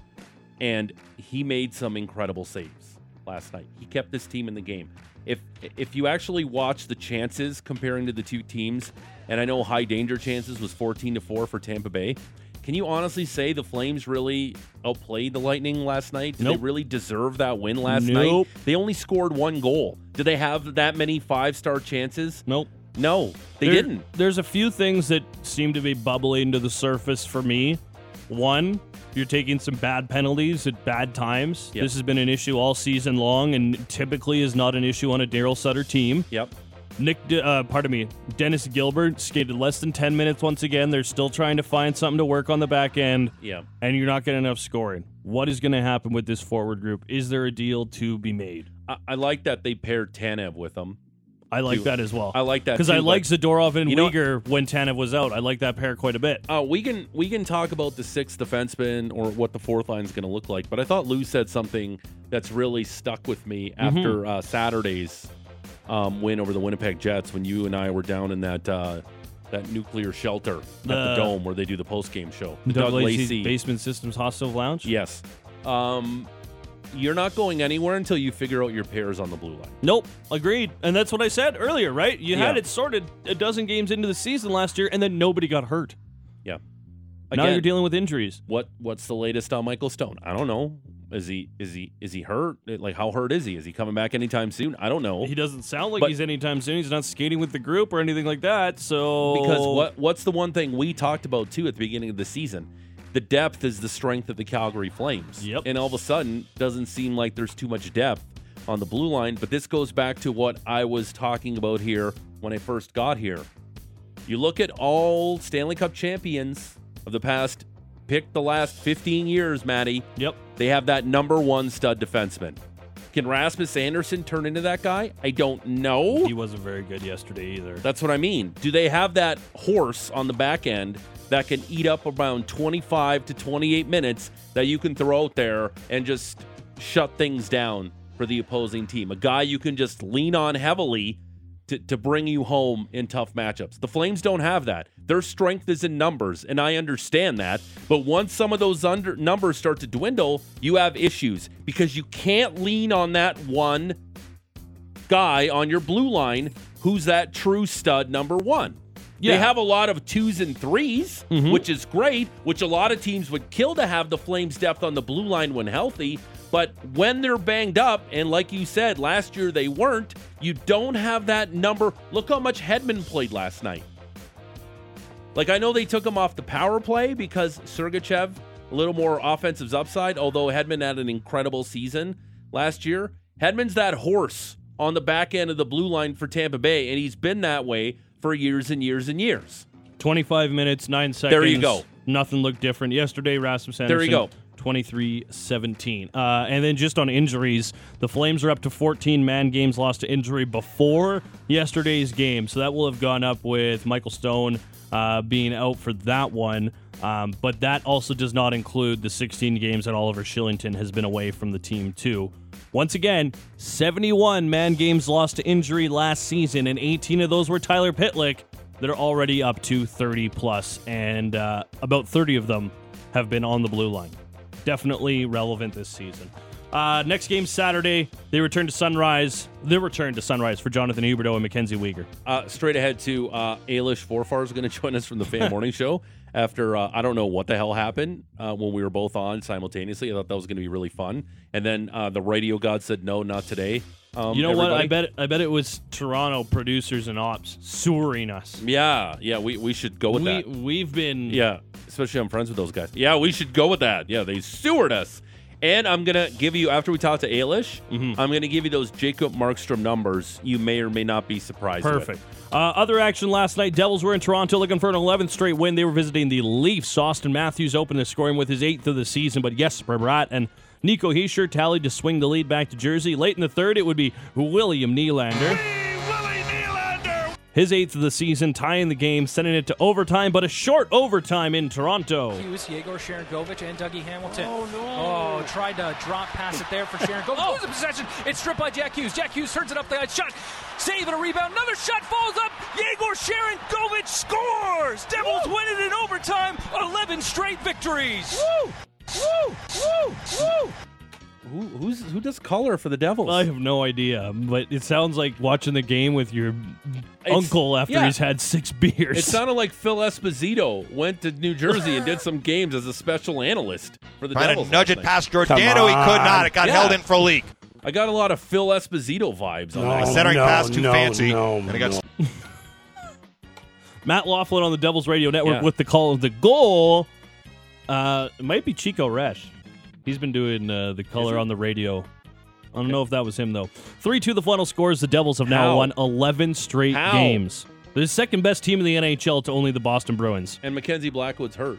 and he made some incredible saves last night. He kept this team in the game. If if you actually watch the chances comparing to the two teams, and I know high danger chances was 14 to 4 for Tampa Bay, can you honestly say the Flames really outplayed the Lightning last night? Did Nope. they really deserve that win last night? Nope. They only scored one goal. Did they have that many five-star chances? Nope. No, they There- didn't. There's a few things that seem to be bubbling to the surface for me. One, you're taking some bad penalties at bad times. Yep. This has been an issue all season long, and typically is not an issue on a Daryl Sutter team. Yep. Nick, uh, pardon me, Dennis Gilbert skated less than 10 minutes once again. They're still trying to find something to work on the back end, Yeah. and you're not getting enough scoring. What is going to happen with this forward group? Is there a deal to be made? I, I like that they paired Tanev with them. I like that as well. I like that because too, I but- like Zadorov and You know- Weegar when Tanev was out. I like that pair quite a bit. Uh, we can we can talk about the sixth defenseman or what the fourth line is going to look like, but I thought Lou said something that's really stuck with me after uh, Saturday's um, win over the Winnipeg Jets when you and I were down in that uh, that nuclear shelter at the The- dome where they do the post game show. The Doug Lacey Basement Systems Hostel Lounge. Yes. Um, you're not going anywhere until you figure out your pairs on the blue line. Nope, agreed. And that's what I said earlier, right? You had it sorted a dozen games into the season last year, and then nobody got hurt. Yeah. now you're dealing with injuries. What what's the latest on Michael Stone? I don't know. Is he is he is he hurt? Like how hurt is he? Is he coming back anytime soon? I don't know. He doesn't sound like But- he's anytime soon. He's not skating with the group or anything like that. So Because what what's the one thing we talked about too at the beginning of the season? The depth is the strength of the Calgary Flames. Yep. And all of a sudden, doesn't seem like there's too much depth on the blue line. But this goes back to what I was talking about here when I first got here. You look at all Stanley Cup champions of the past, pick the last 15 years, Matty. Yep. They have that number one stud defenseman. Can Rasmus Andersson turn into that guy? I don't know. He wasn't very good yesterday either. That's what I mean. Do they have that horse on the back end that can eat up around 25 to 28 minutes that you can throw out there and just shut things down for the opposing team? A guy you can just lean on heavily to, to bring you home in tough matchups. The Flames don't have that. Their strength is in numbers, and I understand that. But once some of those under numbers start to dwindle, you have issues because you can't lean on that one guy on your blue line who's that true stud number one. They have a lot of twos and 3s mm-hmm. which is great, which a lot of teams would kill to have the Flames depth on the blue line when healthy. But when they're banged up, and like you said, last year they weren't, you don't have that number. Look how much Hedman played last night. Like, I know they took him off the power play because Sergachev, a little more offensive upside, although Hedman had an incredible season last year. Hedman's that horse on the back end of the blue line for Tampa Bay, and he's been that way for years and years and years. 25 minutes, nine seconds. There you go. Nothing looked different. Yesterday, Rasmus Andersson. There you go. 23 17. Uh, and then just on injuries, the Flames are up to 14 man games lost to injury before yesterday's game. So that will have gone up with Michael Stone uh, being out for that one. Um, but that also does not include the 16 games that Oliver Kylington has been away from the team, too. Once again, 71 man games lost to injury last season, and 18 of those were Tyler Pitlick. They're already up to 30 plus, and uh, about 30 of them have been on the blue line. Definitely relevant this season. Uh, next game Saturday, they return to Sunrise. They return to Sunrise for Jonathan Huberdeau and Mackenzie Weegar. Uh, straight ahead to uh, Ailish Forfar is going to join us from the Fan Morning Show after uh, I don't know what the hell happened uh, when we were both on simultaneously. I thought that was going to be really fun, and then uh, the radio god said no, not today. Um, you know what? I bet I bet it was Toronto producers and ops sewering us. Yeah, yeah, we, we should go with we that. we've been Yeah, especially I'm friends with those guys. Yeah, we should go with that. Yeah, they sewered us. And I'm gonna give you after we talk to Ailish, Mm-hmm. I'm gonna give you those Jacob Markstrom numbers. You may or may not be surprised. Perfect. Uh, other action last night. Devils were in Toronto looking for an 11th straight win. They were visiting the Leafs. Auston Matthews opened the scoring with his eighth of the season, but yes, Bratt and Nico Hischier tallied to swing the lead back to Jersey. Late in the third, it would be William Nylander. His eighth of the season, tying the game, sending it to overtime, but a short overtime in Toronto. Hughes, Yegor Sharangovich, and Dougie Hamilton. Oh, no. Oh, tried to drop pass it there for oh. Sharangovich. Oh. Loses possession. It's stripped by Jack Hughes. Jack Hughes turns it up the ice. Shot. Save and a rebound. Another shot falls up. Yegor Sharangovich scores. Devils win it in overtime. 11 straight victories. Woo! Woo! Woo! Woo! Who who's who does color for the Devils? I have no idea, but it sounds like watching the game with your uncle after yeah. he's had six beers. It sounded like Phil Esposito went to New Jersey and did some games as a special analyst for the Trying Devils. to nudge last it night. past Giordano. He could not. It got Yeah. held in for a leak. I got a lot of Phil Esposito vibes on No, that. centering pass too fancy. and it got Matt Loughlin on the Devils Radio Network Yeah. with the call of the goal. Uh, it might be Chico Resch. He's been doing uh, the color on the radio. I don't know if that was him though. Three two. The final scores. The Devils have now How? won eleven straight How? games. They're the second best team in the NHL to only the Boston Bruins. And Mackenzie Blackwood's hurt.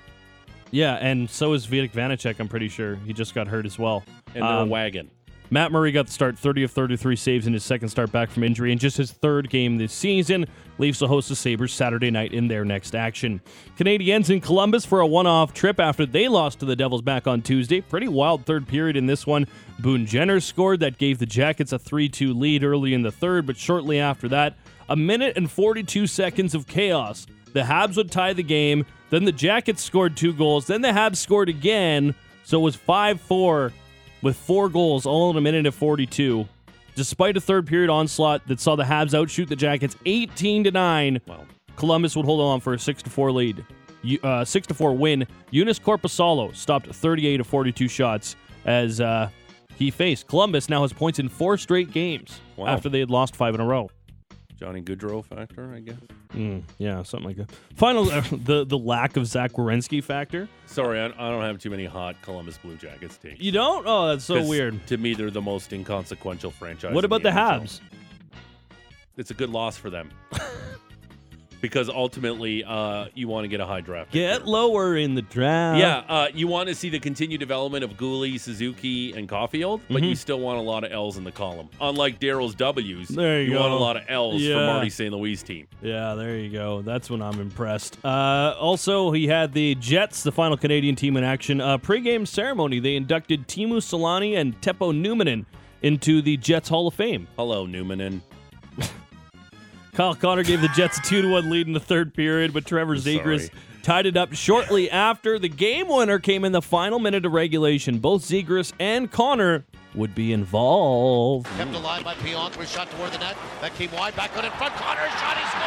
Yeah, and so is Vitek Vanecek. I'm pretty sure he just got hurt as well. And they're a Um, wagon. Matt Murray got the start, 30 of 33 saves in his second start back from injury, and just his third game this season. Leafs will host the Sabres Saturday night in their next action. Canadiens in Columbus for a one-off trip after they lost to the Devils back on Tuesday. Pretty wild third period in this one. Boone Jenner scored that gave the Jackets a 3-2 lead early in the third, but shortly after that, a minute and 42 seconds of chaos. The Habs would tie the game, then the Jackets scored two goals, then the Habs scored again, so it was 5-4 with four goals all in a minute of 42. Despite a third period onslaught that saw the Habs outshoot the Jackets 18 to 9, Columbus would hold on for a 6 to 4 lead. Uh, 6 to 4 win. Joonas Korpisalo stopped 38 of 42 shots as uh, he faced. Columbus now has points in four straight games Wow. after they had lost five in a row. Johnny Gaudreau factor, I guess. Mm, yeah, something like that. Final, uh, the the lack of Zach Werenski factor. Sorry, I, I don't have too many hot Columbus Blue Jackets takes. You don't? Oh, that's so weird. To me, they're the most inconsequential franchise. What about the NHL. Habs? It's a good loss for them. because ultimately uh, you want to get a high draft. Get lower in the draft. Yeah, uh, you want to see the continued development of Guhle, Suzuki, and Caulfield, but you still want a lot of L's in the column. Unlike Daryl's W's, Mm-hmm. There you want a lot of L's Yeah. from Marty St. Louis team. Yeah, there you go. That's when I'm impressed. Uh, also, he had the Jets, the final Canadian team in action. Uh, pre-game ceremony, they inducted Teemu Selanne and Teppo Numminen into the Jets Hall of Fame. Hello, Newmanen. Kyle Connor gave the Jets a 2 to 1 lead in the third period, but Trevor Zegras tied it up shortly after. The game winner came in the final minute of regulation. Both Zegras and Connor would be involved. Kept alive by Pionk with a shot toward the net. That came wide, back out in front. Connor shot, he scored!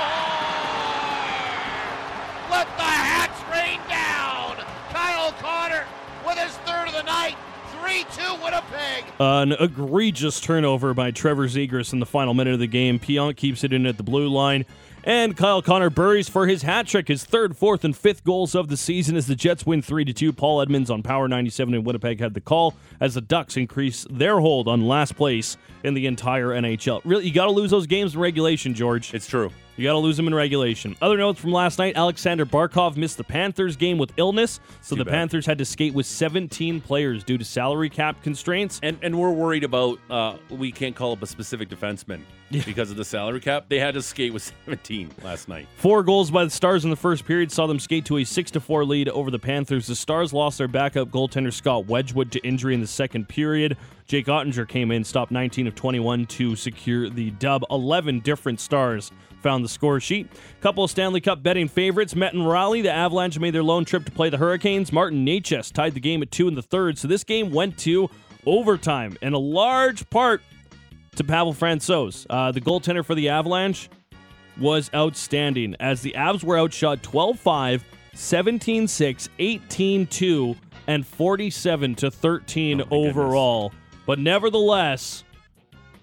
Let the hats rain down! Kyle Connor with his third of the night. 3-2 Winnipeg. An egregious turnover by Trevor Zegras in the final minute of the game. Pionk keeps it in at the blue line. And Kyle Connor buries for his hat trick, his third, fourth, and fifth goals of the season as the Jets win 3 2. Paul Edmonds on Power 97 in Winnipeg had the call as the Ducks increase their hold on last place in the entire NHL. Really, you got to lose those games in regulation, George. It's true. You got to lose them in regulation. Other notes from last night Alexander Barkov missed the Panthers game with illness, so the bad. Panthers had to skate with 17 players due to salary cap constraints. And and we're worried about uh, we can't call up a specific defenseman because of the salary cap. They had to skate with 17 last night. Four goals by the Stars in the first period saw them skate to a 6 to 4 lead over the Panthers. The Stars lost their backup goaltender Scott Wedgewood to injury in the second period. Jake Oettinger came in, stopped 19 of 21 to secure the dub. 11 different Stars found the score sheet. Couple of Stanley Cup betting favorites met in Raleigh. The Avalanche made their lone trip to play the Hurricanes. Martin Necas tied the game at 2 in the third, so this game went to overtime, and a large part to Pavel Francouz. Uh, the goaltender for the Avalanche was outstanding as the Avs were outshot 12 5, 17 6, 18 2, and 47 to 13 overall. But nevertheless,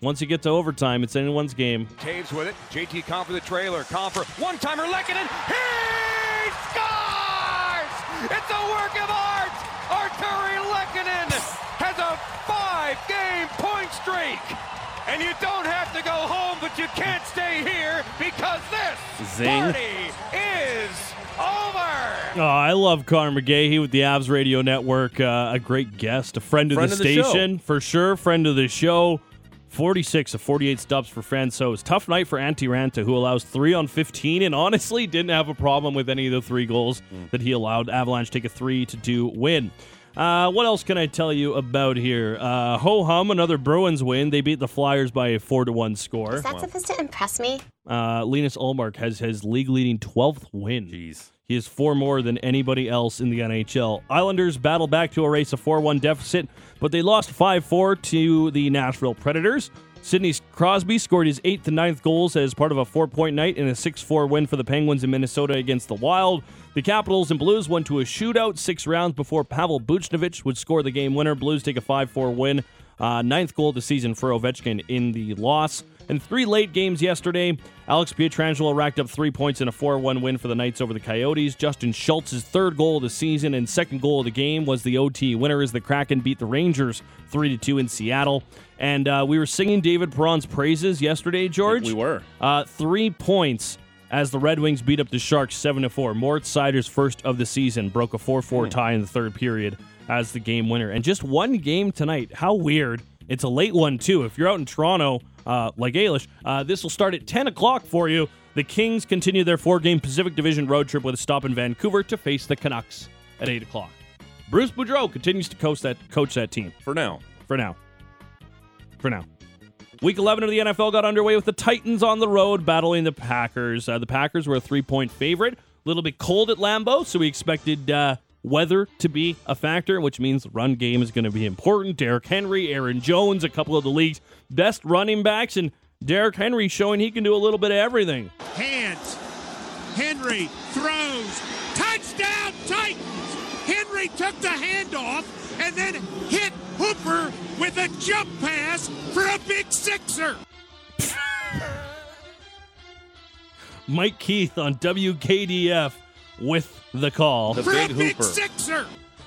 once you get to overtime, it's anyone's game. Toews with it. JT Conn for the trailer. Conn for one timer. Lehkonen. He scores! It's a work of art. Artturi Lehkonen has a five-game point streak. And you don't have to go home, but you can't stay here because this Zing. party is over. Oh, I love Connor McGahey with the Avs Radio Network. Uh, a great guest, a friend of Friend the of the station, for sure. Friend of the show. 46 of 48 stops for Francouz. Tough night for Antti Raanta, who allows three on 15, and honestly didn't have a problem with any of the three goals that he allowed. Avalanche take a 3 to 2 win. Uh, what else can I tell you about here? Uh, Ho hum, another Bruins win. They beat the Flyers by a 4 to 1 score. Is that supposed to impress me? Uh, Linus Ullmark has his league leading 12th win. Jeez. He has four more than anybody else in the NHL. Islanders battle back to erase a 4 1 deficit, but they lost 5 4 to the Nashville Predators. Sidney Crosby scored his eighth and ninth goals as part of a four point night in a 6 4 win for the Penguins in Minnesota against the Wild. The Capitals and Blues went to a shootout six rounds before Pavel Buchnevich would score the game winner. Blues take a 5 4 win. Uh, ninth goal of the season for Ovechkin in the loss. In three late games yesterday, Alex Pietrangelo racked up three points in a 4 1 win for the Knights over the Coyotes. Justin Schultz's third goal of the season and second goal of the game was the OT winner as the Kraken beat the Rangers 3 2 in Seattle. And uh, we were singing David Perron's praises yesterday, George. We were. Uh, three points as the Red Wings beat up the Sharks 7 to 4. Moritz Seider's first of the season broke a 4 4 tie in the third period as the game winner. And just one game tonight. How weird. It's a late one, too. If you're out in Toronto, uh, like Ailish, uh, this will start at 10 o'clock for you. The Kings continue their four game Pacific Division road trip with a stop in Vancouver to face the Canucks at 8 o'clock. Bruce Boudreau continues to coach that, coach that team. For now. For now. For now. Week 11 of the NFL got underway with the Titans on the road battling the Packers. Uh, the Packers were a three point favorite. A little bit cold at Lambeau, so we expected uh, weather to be a factor, which means the run game is going to be important. Derrick Henry, Aaron Jones, a couple of the league's best running backs, and Derrick Henry showing he can do a little bit of everything. Hands. Henry throws. Touchdown Titans. Henry took the handoff and then hit Hooper with a jump pass for a big sixer. Mike Keith on WKDF with the call. for a big sixer.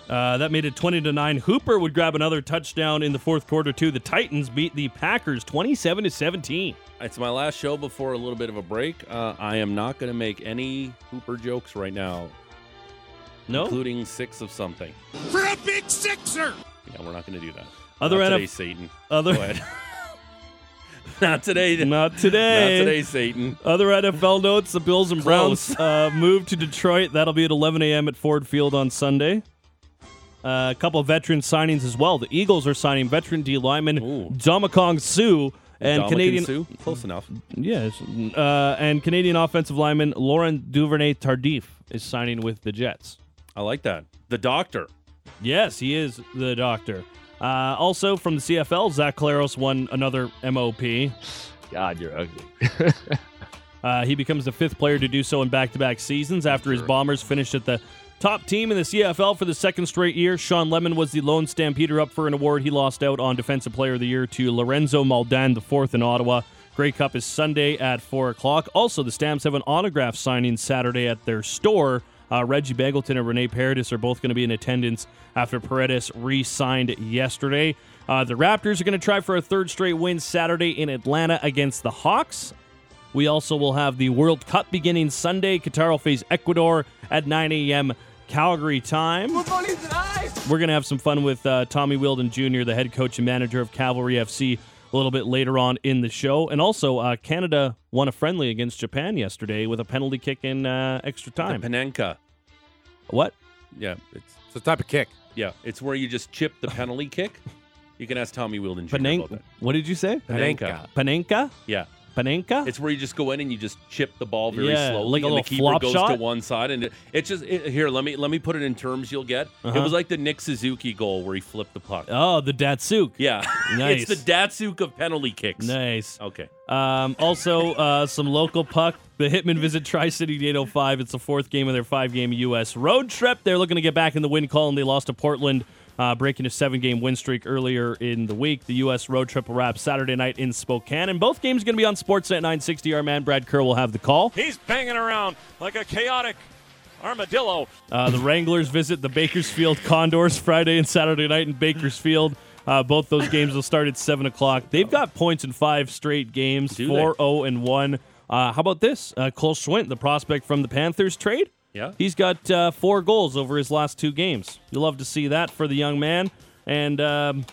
Uh, that made it 20 to 9. Hooper would grab another touchdown in the fourth quarter, too. The Titans beat the Packers 27 to 17. It's my last show before a little bit of a break. Uh, I am not going to make any Hooper jokes right now. No? Including six of something. For a big sixer. Yeah, we're not going to do that. Other not NF today, Satan. other- Go ahead. not today. Not today. Not today, Satan. Other NFL notes the Bills and Browns uh, move to Detroit. That'll be at 11 a.m. at Ford Field on Sunday. Uh, a couple of veteran signings as well. The Eagles are signing veteran D lineman Ndamukong Suh and Dominican Canadian Sue? Close enough. Yes, uh, and Canadian offensive lineman Laurent Duvernay Tardif is signing with the Jets. I like that. The doctor. Yes, he is the doctor. Uh, also from the CFL, Zach Collaros won another MOP. God, you're ugly. Uh, he becomes the fifth player to do so in back-to-back seasons after his Bombers finished at the top team in the CFL for the second straight year. Shawn Lemon was the lone Stampeder up for an award. He lost out on Defensive Player of the Year to Lorenzo Mauldin, the fourth in Ottawa. Grey Cup is Sunday at 4 o'clock. Also, the Stamps have an autograph signing Saturday at their store. Uh, Reggie Begelton and Renee Paredes are both going to be in attendance after Paredes re signed yesterday. Uh, the Raptors are going to try for a third straight win Saturday in Atlanta against the Hawks. We also will have the World Cup beginning Sunday. Qatar will face Ecuador at 9 a.m. Calgary time. We're going to have some fun with uh, Tommy Wheeldon Jr., the head coach and manager of Cavalry FC, a little bit later on in the show. And also, uh, Canada won a friendly against Japan yesterday with a penalty kick in uh, extra time. The Panenka. What? Yeah, it's it's a type of kick. Yeah, it's where you just chip the penalty kick. You can ask Tommy Wheeldon Jr. about Panenka. that. What did you say? Panenka. Panenka? Yeah. Panenka? It's where you just go in and you just chip the ball very Yeah, slowly, like a and the keeper goes shot? to one side, and it, it's just it, here. Let me let me put it in terms you'll get. It Uh-huh. was like the Nick Suzuki goal where he flipped the puck. Oh, the Datsyuk. Yeah, Nice. it's the Datsyuk of penalty kicks. Nice. Okay. Um, also, uh, some local puck. The Hitmen visit Tri City 805. It's the fourth game of their five game U.S. road trip. They're looking to get back in the win column. They lost to Portland, uh, breaking a seven game win streak earlier in the week. The U.S. road trip will wrap Saturday night in Spokane. And both games are going to be on Sportsnet 960. Our man Brad Kerr will have the call. He's banging around like a chaotic armadillo. Uh, the Wranglers visit the Bakersfield Condors Friday and Saturday night in Bakersfield. Uh, both those games will start at 7 o'clock. They've got points in five straight games Do 4 0 and 1. Uh, how about this? Uh, Cole Schwindt, the prospect from the Panthers trade. Yeah. He's got uh, four goals over his last two games. You love to see that for the young man. And um,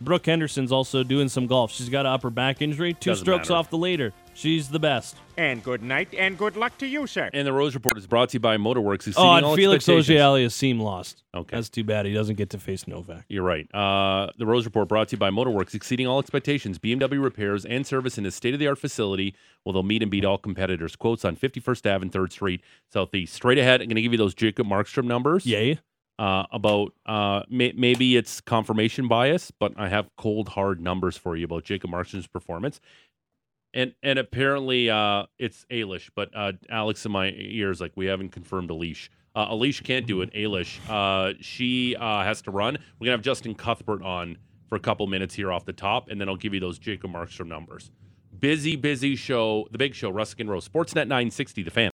Brooke Henderson's also doing some golf. She's got an upper back injury, two Doesn't strokes matter. off the leader. She's the best. And good night and good luck to you, sir. And the Rose Report is brought to you by Motorworks. Exceeding Oh, and all Felix expectations. Auger-Aliassime seem lost. Okay. That's too bad. He doesn't get to face Novak. You're right. Uh, the Rose Report brought to you by Motorworks, exceeding all expectations. BMW repairs and service in a state of the art facility. Well, they'll meet and beat all competitors. Quotes on 51st Ave and 3rd Street, Southeast. Straight ahead, I'm going to give you those Jacob Markstrom numbers. Yay. Uh, about uh, may- maybe it's confirmation bias, but I have cold hard numbers for you about Jacob Markstrom's performance. And and apparently uh, it's Ailish, but uh, Alex in my ears like we haven't confirmed Ailish. Uh, Ailish can't do it. Ailish, uh, she uh, has to run. We're gonna have Justin Cuthbert on for a couple minutes here off the top, and then I'll give you those Jacob Markstrom numbers. Busy, busy show. The big show, Russick and Rose, Sportsnet 960, the fan.